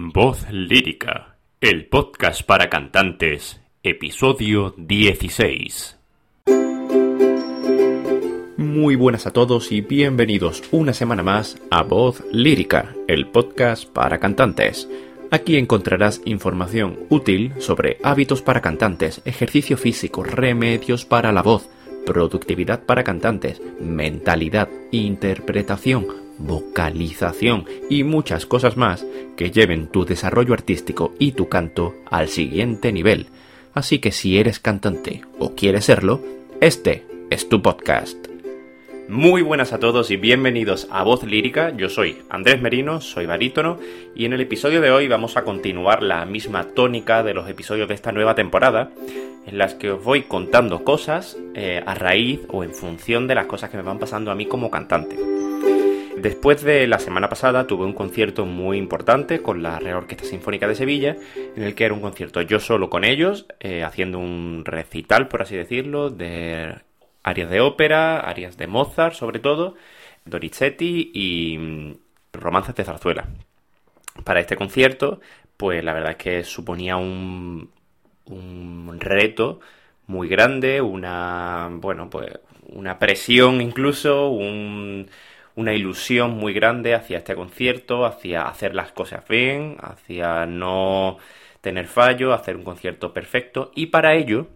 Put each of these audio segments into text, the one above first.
Voz lírica, el podcast para cantantes, episodio 16. Muy buenas a todos y bienvenidos una semana más a Voz lírica, el podcast para cantantes. Aquí encontrarás información útil sobre hábitos para cantantes, ejercicio físico, remedios para la voz, productividad para cantantes, mentalidad, interpretación, vocalización y muchas cosas más que lleven tu desarrollo artístico y tu canto al siguiente nivel. Así que si eres cantante o quieres serlo, este es tu podcast. Muy buenas a todos y bienvenidos a Voz Lírica. Yo soy Andrés Merino, soy barítono y en el episodio de hoy vamos a continuar la misma tónica de los episodios de esta nueva temporada en las que os voy contando cosas eh, a raíz o en función de las cosas que me van pasando a mí como cantante. Después de la semana pasada tuve un concierto muy importante con la Real Orquesta Sinfónica de Sevilla, en el que era un concierto yo solo con ellos, eh, haciendo un recital, por así decirlo, de arias de ópera, arias de Mozart sobre todo, Donizetti y mm, romances de zarzuela. Para este concierto, pues la verdad es que suponía un, un reto muy grande, una, bueno, pues una presión incluso, un una ilusión muy grande hacia este concierto, hacia hacer las cosas bien, hacia no tener fallo, hacer un concierto perfecto y para ello,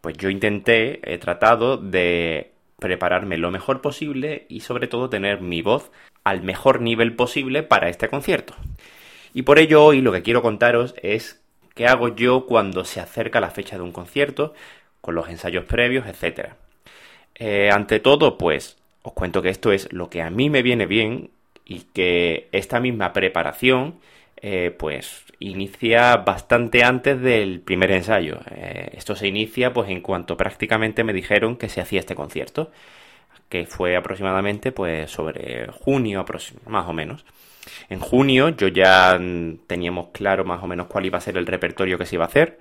pues yo intenté, he tratado de prepararme lo mejor posible y sobre todo tener mi voz al mejor nivel posible para este concierto. Y por ello hoy lo que quiero contaros es qué hago yo cuando se acerca la fecha de un concierto, con los ensayos previos, etc. Eh, ante todo, pues os cuento que esto es lo que a mí me viene bien y que esta misma preparación eh, pues inicia bastante antes del primer ensayo. Eh, esto se inicia pues en cuanto prácticamente me dijeron que se hacía este concierto, que fue aproximadamente pues sobre junio más o menos. En junio yo ya teníamos claro más o menos cuál iba a ser el repertorio que se iba a hacer.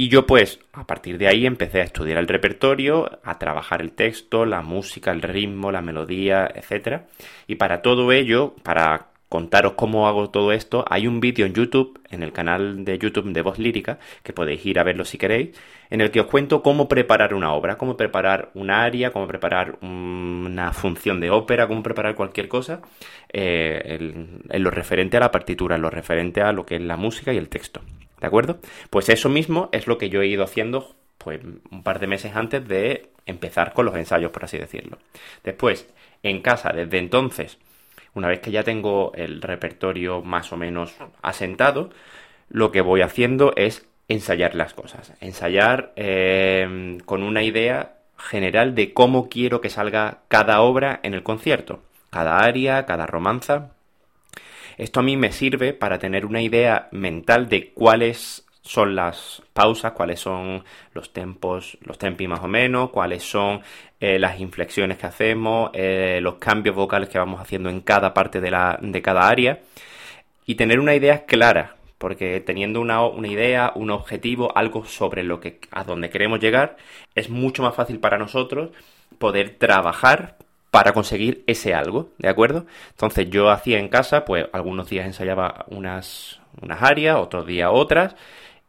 Y yo pues a partir de ahí empecé a estudiar el repertorio, a trabajar el texto, la música, el ritmo, la melodía, etc. Y para todo ello, para contaros cómo hago todo esto, hay un vídeo en YouTube, en el canal de YouTube de Voz Lírica, que podéis ir a verlo si queréis, en el que os cuento cómo preparar una obra, cómo preparar un aria, cómo preparar una función de ópera, cómo preparar cualquier cosa, eh, en lo referente a la partitura, en lo referente a lo que es la música y el texto. ¿De acuerdo? Pues eso mismo es lo que yo he ido haciendo pues un par de meses antes de empezar con los ensayos, por así decirlo. Después, en casa, desde entonces, una vez que ya tengo el repertorio más o menos asentado, lo que voy haciendo es ensayar las cosas. Ensayar eh, con una idea general de cómo quiero que salga cada obra en el concierto. Cada aria, cada romanza. Esto a mí me sirve para tener una idea mental de cuáles son las pausas, cuáles son los tempos, los tempi más o menos, cuáles son eh, las inflexiones que hacemos, eh, los cambios vocales que vamos haciendo en cada parte de, la, de cada área. Y tener una idea clara, porque teniendo una, una, idea, un objetivo, algo sobre lo que a donde queremos llegar, es mucho más fácil para nosotros poder trabajar para conseguir ese algo, ¿de acuerdo? Entonces yo hacía en casa, pues algunos días ensayaba unas, unas áreas, otros días otras,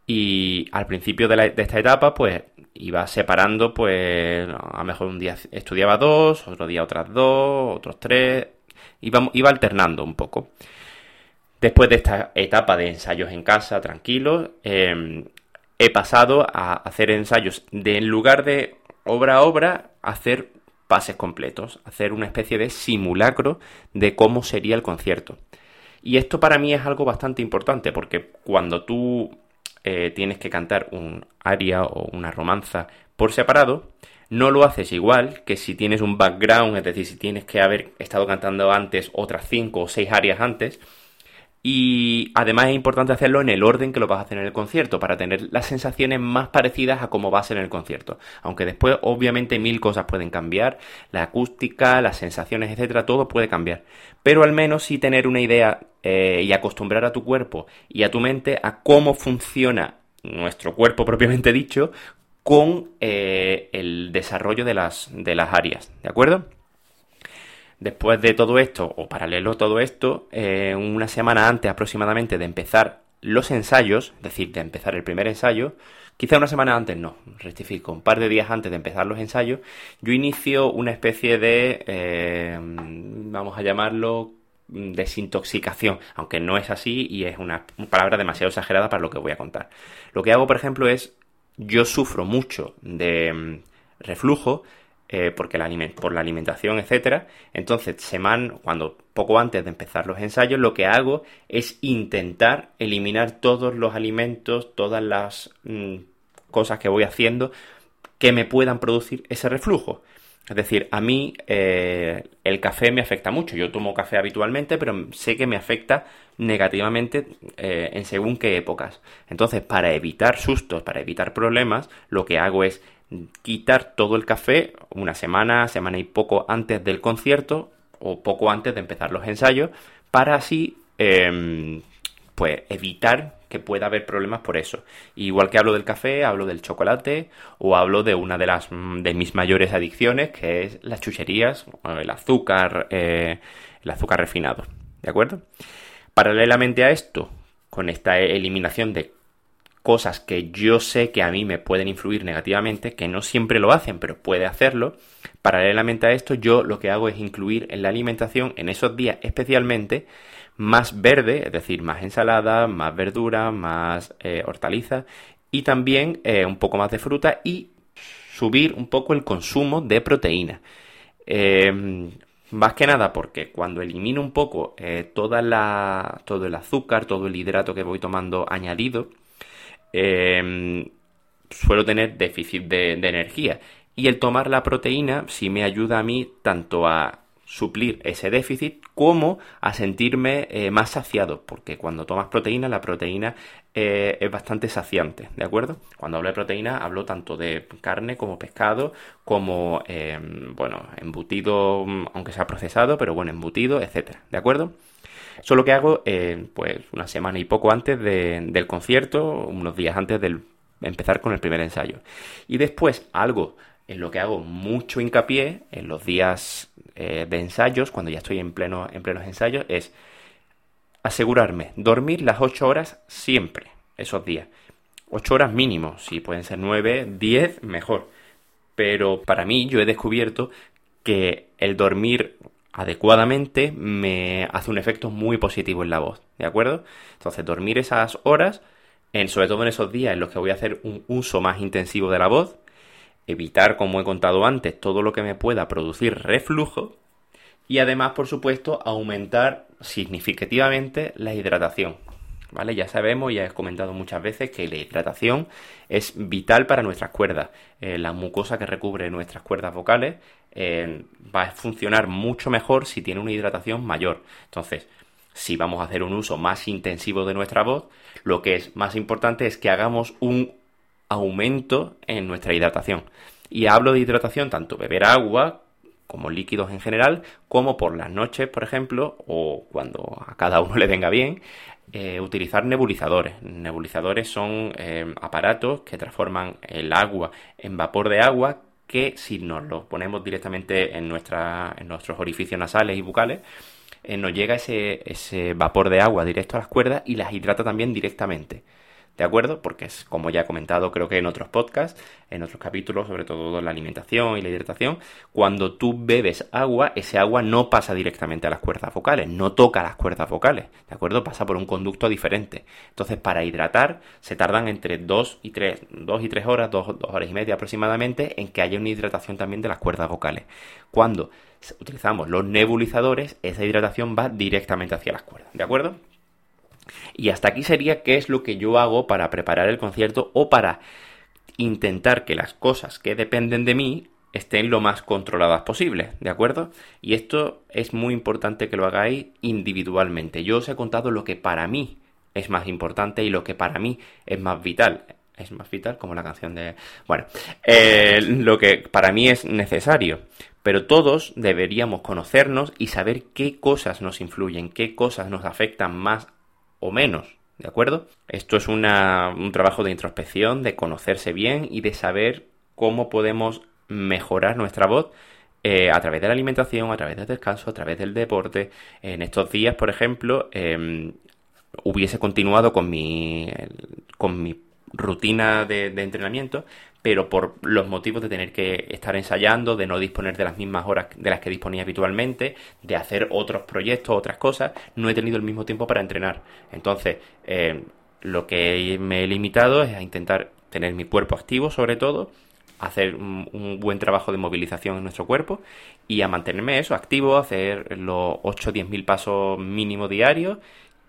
y al principio de, esta etapa, pues iba separando, pues a lo mejor un día estudiaba dos, otro día otras dos, otros tres, iba, iba alternando un poco. Después de esta etapa de ensayos en casa, tranquilos, em, he pasado a hacer ensayos de en lugar de obra a obra, hacer pases completos, hacer una especie de simulacro de cómo sería el concierto. Y esto para mí es algo bastante importante porque cuando tú eh, tienes que cantar un aria o una romanza por separado, no lo haces igual que si tienes un background, es decir, si tienes que haber estado cantando antes otras cinco o seis arias antes, y además es importante hacerlo en el orden que lo vas a hacer en el concierto, para tener las sensaciones más parecidas a cómo va a ser en el concierto. Aunque después, obviamente, mil cosas pueden cambiar, la acústica, las sensaciones, etcétera, todo puede cambiar. Pero al menos sí tener una idea eh, y acostumbrar a tu cuerpo y a tu mente a cómo funciona nuestro cuerpo propiamente dicho con eh, el desarrollo de las, de las áreas. ¿De acuerdo? Después de todo esto, o paralelo a todo esto, eh, una semana antes aproximadamente de empezar los ensayos, es decir, de empezar el primer ensayo, quizá una semana antes no, rectifico, un par de días antes de empezar los ensayos, yo inicio una especie de, eh, vamos a llamarlo, desintoxicación, aunque no es así y es una palabra demasiado exagerada para lo que voy a contar. Lo que hago, por ejemplo, es, yo sufro mucho de mm, reflujo, eh, porque la, por la alimentación, etcétera. Entonces, semana, cuando poco antes de empezar los ensayos, lo que hago es intentar eliminar todos los alimentos, todas las mm, cosas que voy haciendo que me puedan producir ese reflujo. Es decir, a mí eh, el café me afecta mucho. Yo tomo café habitualmente, pero sé que me afecta negativamente eh, en según qué épocas. Entonces, para evitar sustos, para evitar problemas, lo que hago es quitar todo el café una semana, semana y poco antes del concierto o poco antes de empezar los ensayos para así em, pues evitar que pueda haber problemas por eso. Igual que hablo del café, hablo del chocolate o hablo de una de las de mis mayores adicciones que es las chucherías, el azúcar, eh, el azúcar refinado. ¿De acuerdo? Paralelamente a esto, con esta eliminación de cosas que yo sé que a mí me pueden influir negativamente, que no siempre lo hacen, pero puede hacerlo. Paralelamente a esto, yo lo que hago es incluir en la alimentación, en esos días especialmente, más verde, es decir, más ensalada, más verdura, más eh, hortaliza y también eh, un poco más de fruta y subir un poco el consumo de proteína. Em, más que nada porque cuando elimino un poco eh, toda la, todo el azúcar, todo el hidrato que voy tomando añadido, Em, suelo tener déficit de, energía. Y el tomar la proteína sí me ayuda a mí tanto a suplir ese déficit como a sentirme eh, más saciado, porque cuando tomas proteína, la proteína eh, es bastante saciante, ¿de acuerdo? Cuando hablo de proteína, hablo tanto de carne como pescado, como, em, bueno, embutido, aunque sea procesado, pero bueno, embutido, etcétera, ¿de acuerdo? Eso lo que hago, eh, pues una semana y poco antes del concierto, unos días antes de empezar con el primer ensayo. Y después, algo en lo que hago mucho hincapié en los días eh, de ensayos, cuando ya estoy en, pleno, en plenos ensayos, es asegurarme, dormir las 8 horas siempre, esos días. 8 horas mínimo, si pueden ser 9, 10, mejor. Pero para mí yo he descubierto que el dormir adecuadamente me hace un efecto muy positivo en la voz, ¿de acuerdo? Entonces, dormir esas horas, en, sobre todo en esos días en los que voy a hacer un uso más intensivo de la voz, evitar, como he contado antes, todo lo que me pueda producir reflujo y además, por supuesto, aumentar significativamente la hidratación. ¿Vale? Ya sabemos, ya he comentado muchas veces que la hidratación es vital para nuestras cuerdas. Eh, la mucosa que recubre nuestras cuerdas vocales eh, va a funcionar mucho mejor si tiene una hidratación mayor. Entonces, si vamos a hacer un uso más intensivo de nuestra voz, lo que es más importante es que hagamos un aumento en nuestra hidratación. Y hablo de hidratación tanto beber agua como líquidos en general, como por las noches, por ejemplo, o cuando a cada uno le venga bien, eh, utilizar nebulizadores. Nebulizadores son eh, aparatos que transforman el agua en vapor de agua que si nos lo ponemos directamente en, nuestra, en nuestros orificios nasales y bucales, eh, nos llega ese, ese vapor de agua directo a las cuerdas y las hidrata también directamente. ¿De acuerdo? Porque es como ya he comentado creo que en otros podcasts, en otros capítulos, sobre todo la alimentación y la hidratación, cuando tú bebes agua, ese agua no pasa directamente a las cuerdas vocales, no toca las cuerdas vocales, ¿de acuerdo? Pasa por un conducto diferente. Entonces, para hidratar se tardan entre 2 y 3, 2 y 3 horas, 2, horas y media aproximadamente, en que haya una hidratación también de las cuerdas vocales. Cuando utilizamos los nebulizadores, esa hidratación va directamente hacia las cuerdas, ¿de acuerdo? Y hasta aquí sería qué es lo que yo hago para preparar el concierto o para intentar que las cosas que dependen de mí estén lo más controladas posible, ¿de acuerdo? Y esto es muy importante que lo hagáis individualmente. Yo os he contado lo que para mí es más importante y lo que para mí es más vital. Es más vital como la canción de... Bueno, eh, lo que para mí es necesario. Pero todos deberíamos conocernos y saber qué cosas nos influyen, qué cosas nos afectan más o menos, ¿de acuerdo? Esto es un trabajo de introspección, de conocerse bien y de saber cómo podemos mejorar nuestra voz eh, a través de la alimentación, a través del descanso, a través del deporte. En estos días, por ejemplo, em, hubiese continuado con mi, con mi rutina de, entrenamiento, pero por los motivos de tener que estar ensayando, de no disponer de las mismas horas de las que disponía habitualmente, de hacer otros proyectos, otras cosas, no he tenido el mismo tiempo para entrenar. Entonces, em, lo que me he limitado es a intentar tener mi cuerpo activo sobre todo, hacer un, buen trabajo de movilización en nuestro cuerpo y a mantenerme eso activo, hacer los 8 o 10 mil pasos mínimo diarios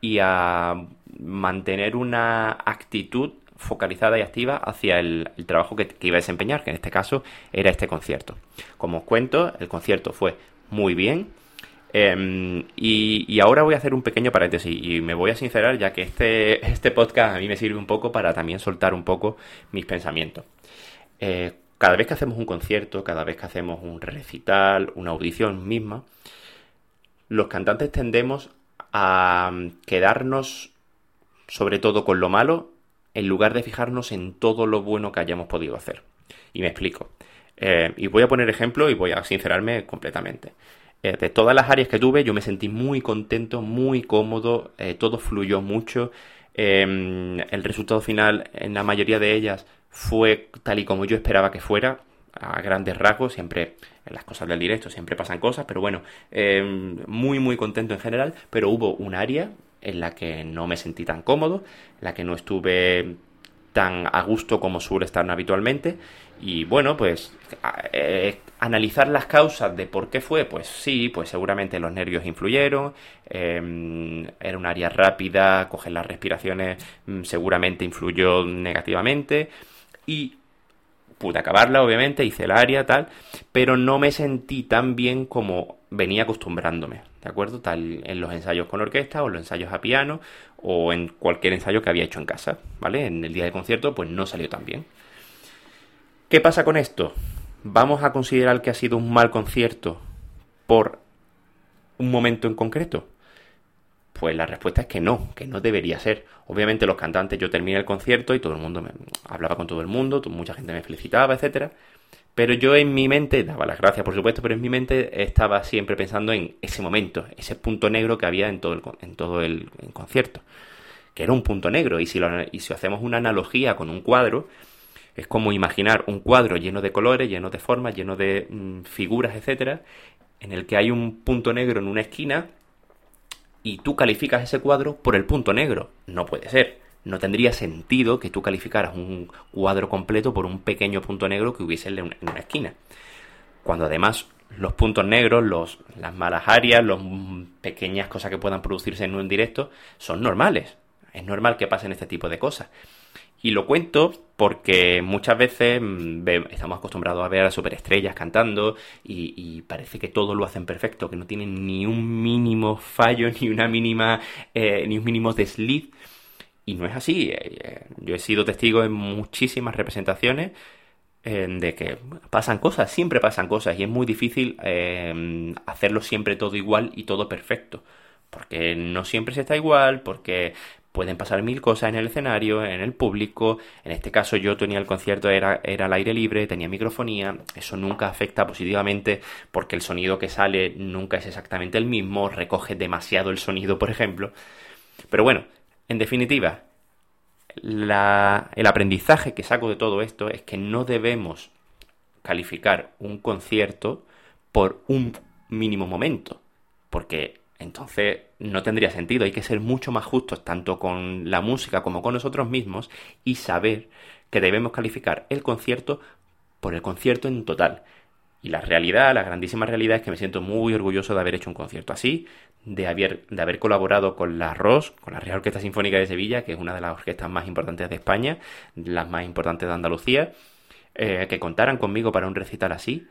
y a mantener una actitud focalizada y activa hacia el, trabajo que, iba a desempeñar, que en este caso era este concierto. Como os cuento, el concierto fue muy bien. Em, y, ahora voy a hacer un pequeño paréntesis y me voy a sincerar ya que este, este podcast a mí me sirve un poco para también soltar un poco mis pensamientos. Eh, cada vez que hacemos un concierto, cada vez que hacemos un recital, una audición misma, los cantantes tendemos a quedarnos sobre todo con lo malo en lugar de fijarnos en todo lo bueno que hayamos podido hacer. Y me explico. Eh, y voy a poner ejemplo y voy a sincerarme completamente. Eh, de todas las áreas que tuve, yo me sentí muy contento, muy cómodo, todo fluyó mucho. el resultado final, en la mayoría de ellas, fue tal y como yo esperaba que fuera, a grandes rasgos, siempre en las cosas del directo siempre pasan cosas, pero bueno, em, muy muy contento en general, pero hubo un área en la que no me sentí tan cómodo, en la que no estuve tan a gusto como suele estar habitualmente. Y bueno, pues eh, analizar las causas de por qué fue, pues sí, pues seguramente los nervios influyeron, em, era un área rápida, coger las respiraciones mm, seguramente influyó negativamente, y pude acabarla, obviamente, hice el área, tal, pero no me sentí tan bien como venía acostumbrándome, ¿de acuerdo? Tal en los ensayos con orquesta o los ensayos a piano o en cualquier ensayo que había hecho en casa, ¿vale? En el día del concierto, pues no salió tan bien. ¿Qué pasa con esto? ¿Vamos a considerar que ha sido un mal concierto por un momento en concreto? Pues la respuesta es que no, que no debería ser. Obviamente los cantantes, yo terminé el concierto y todo el mundo me hablaba con todo el mundo, mucha gente me felicitaba, etcétera. Pero yo en mi mente, daba las gracias por supuesto, pero en mi mente estaba siempre pensando en ese momento, ese punto negro que había en todo el, en todo el concierto. Que era un punto negro. Y si, y si hacemos una analogía con un cuadro, es como imaginar un cuadro lleno de colores, lleno de formas, lleno de mm, figuras, etcétera, en el que hay un punto negro en una esquina y tú calificas ese cuadro por el punto negro. No puede ser. No tendría sentido que tú calificaras un cuadro completo por un pequeño punto negro que hubiese en una esquina. Cuando además los puntos negros, los, las malas áreas, las pequeñas cosas que puedan producirse en un directo son normales. Es normal que pasen este tipo de cosas. Y lo cuento porque muchas veces mm, estamos acostumbrados a ver a superestrellas cantando y, parece que todo lo hacen perfecto, que no tienen ni un mínimo fallo, ni una mínima, eh, ni un mínimo desliz. Y no es así. Eh, eh, yo he sido testigo en muchísimas representaciones de que pasan cosas, siempre pasan cosas y es muy difícil hacerlo siempre todo igual y todo perfecto. Porque no siempre se está igual, porque pueden pasar mil cosas en el escenario, en el público. En este caso yo tenía el concierto, era, era al aire libre, tenía microfonía. Eso nunca afecta positivamente porque el sonido que sale nunca es exactamente el mismo, recoge demasiado el sonido, por ejemplo. Pero bueno, en definitiva, el aprendizaje que saco de todo esto es que no debemos calificar un concierto por un mínimo momento. Porque entonces no tendría sentido, hay que ser mucho más justos tanto con la música como con nosotros mismos y saber que debemos calificar el concierto por el concierto en total. Y la realidad, la grandísima realidad es que me siento muy orgulloso de haber hecho un concierto así, de haber, de haber colaborado con la ROS, con la Real Orquesta Sinfónica de Sevilla, que es una de las orquestas más importantes de España, las más importantes de Andalucía, eh, que contaran conmigo para un recital así,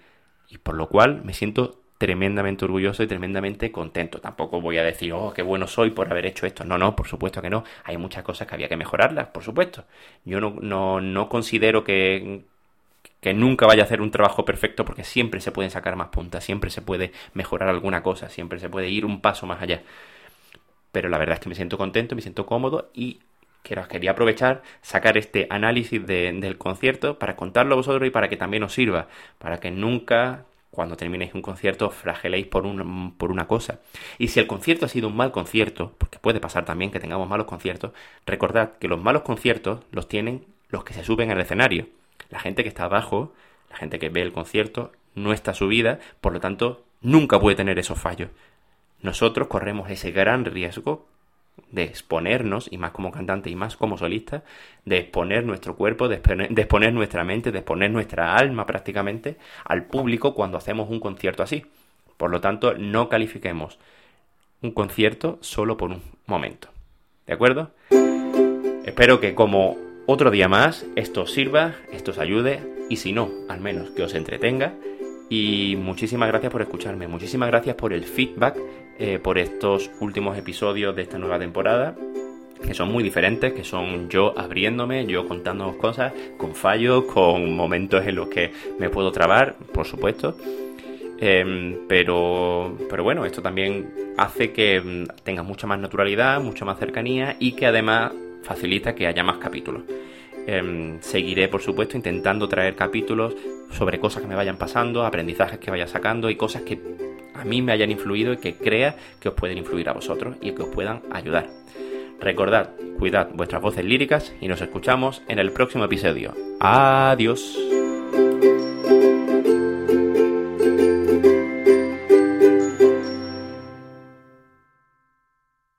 y por lo cual me siento tremendamente orgulloso y tremendamente contento. Tampoco voy a decir, oh, qué bueno soy por haber hecho esto. No, no, por supuesto que no. Hay muchas cosas que había que mejorarlas, por supuesto. Yo no, no, no considero que, que nunca vaya a hacer un trabajo perfecto porque siempre se pueden sacar más puntas, siempre se puede mejorar alguna cosa, siempre se puede ir un paso más allá. Pero la verdad es que me siento contento, me siento cómodo y quería aprovechar, sacar este análisis del concierto para contarlo a vosotros y para que también os sirva, para que nunca cuando terminéis un concierto frageléis por, un, por una cosa. Y si el concierto ha sido un mal concierto, porque puede pasar también que tengamos malos conciertos, recordad que los malos conciertos los tienen los que se suben al escenario. La gente que está abajo, la gente que ve el concierto, no está subida, por lo tanto, nunca puede tener esos fallos. Nosotros corremos ese gran riesgo de exponernos, y más como cantante y más como solista, de exponer nuestro cuerpo, de exponer, nuestra mente, de exponer nuestra alma prácticamente al público cuando hacemos un concierto así. Por lo tanto, no califiquemos un concierto solo por un momento. ¿De acuerdo? Espero que como otro día más esto os sirva, esto os ayude y si no, al menos que os entretenga. Y muchísimas gracias por escucharme, muchísimas gracias por el feedback eh, por estos últimos episodios de esta nueva temporada, que son muy diferentes, que son yo abriéndome, yo contándoos cosas, con fallos, con momentos en los que me puedo trabar, por supuesto. Em, pero, pero bueno, esto también hace que mm, tenga mucha más naturalidad, mucha más cercanía y que además facilita que haya más capítulos. Em, seguiré, por supuesto, intentando traer capítulos sobre cosas que me vayan pasando, aprendizajes que vaya sacando y cosas que a mí me hayan influido y que crea que os pueden influir a vosotros y que os puedan ayudar. Recordad, cuidad vuestras voces líricas y nos escuchamos en el próximo episodio. Adiós.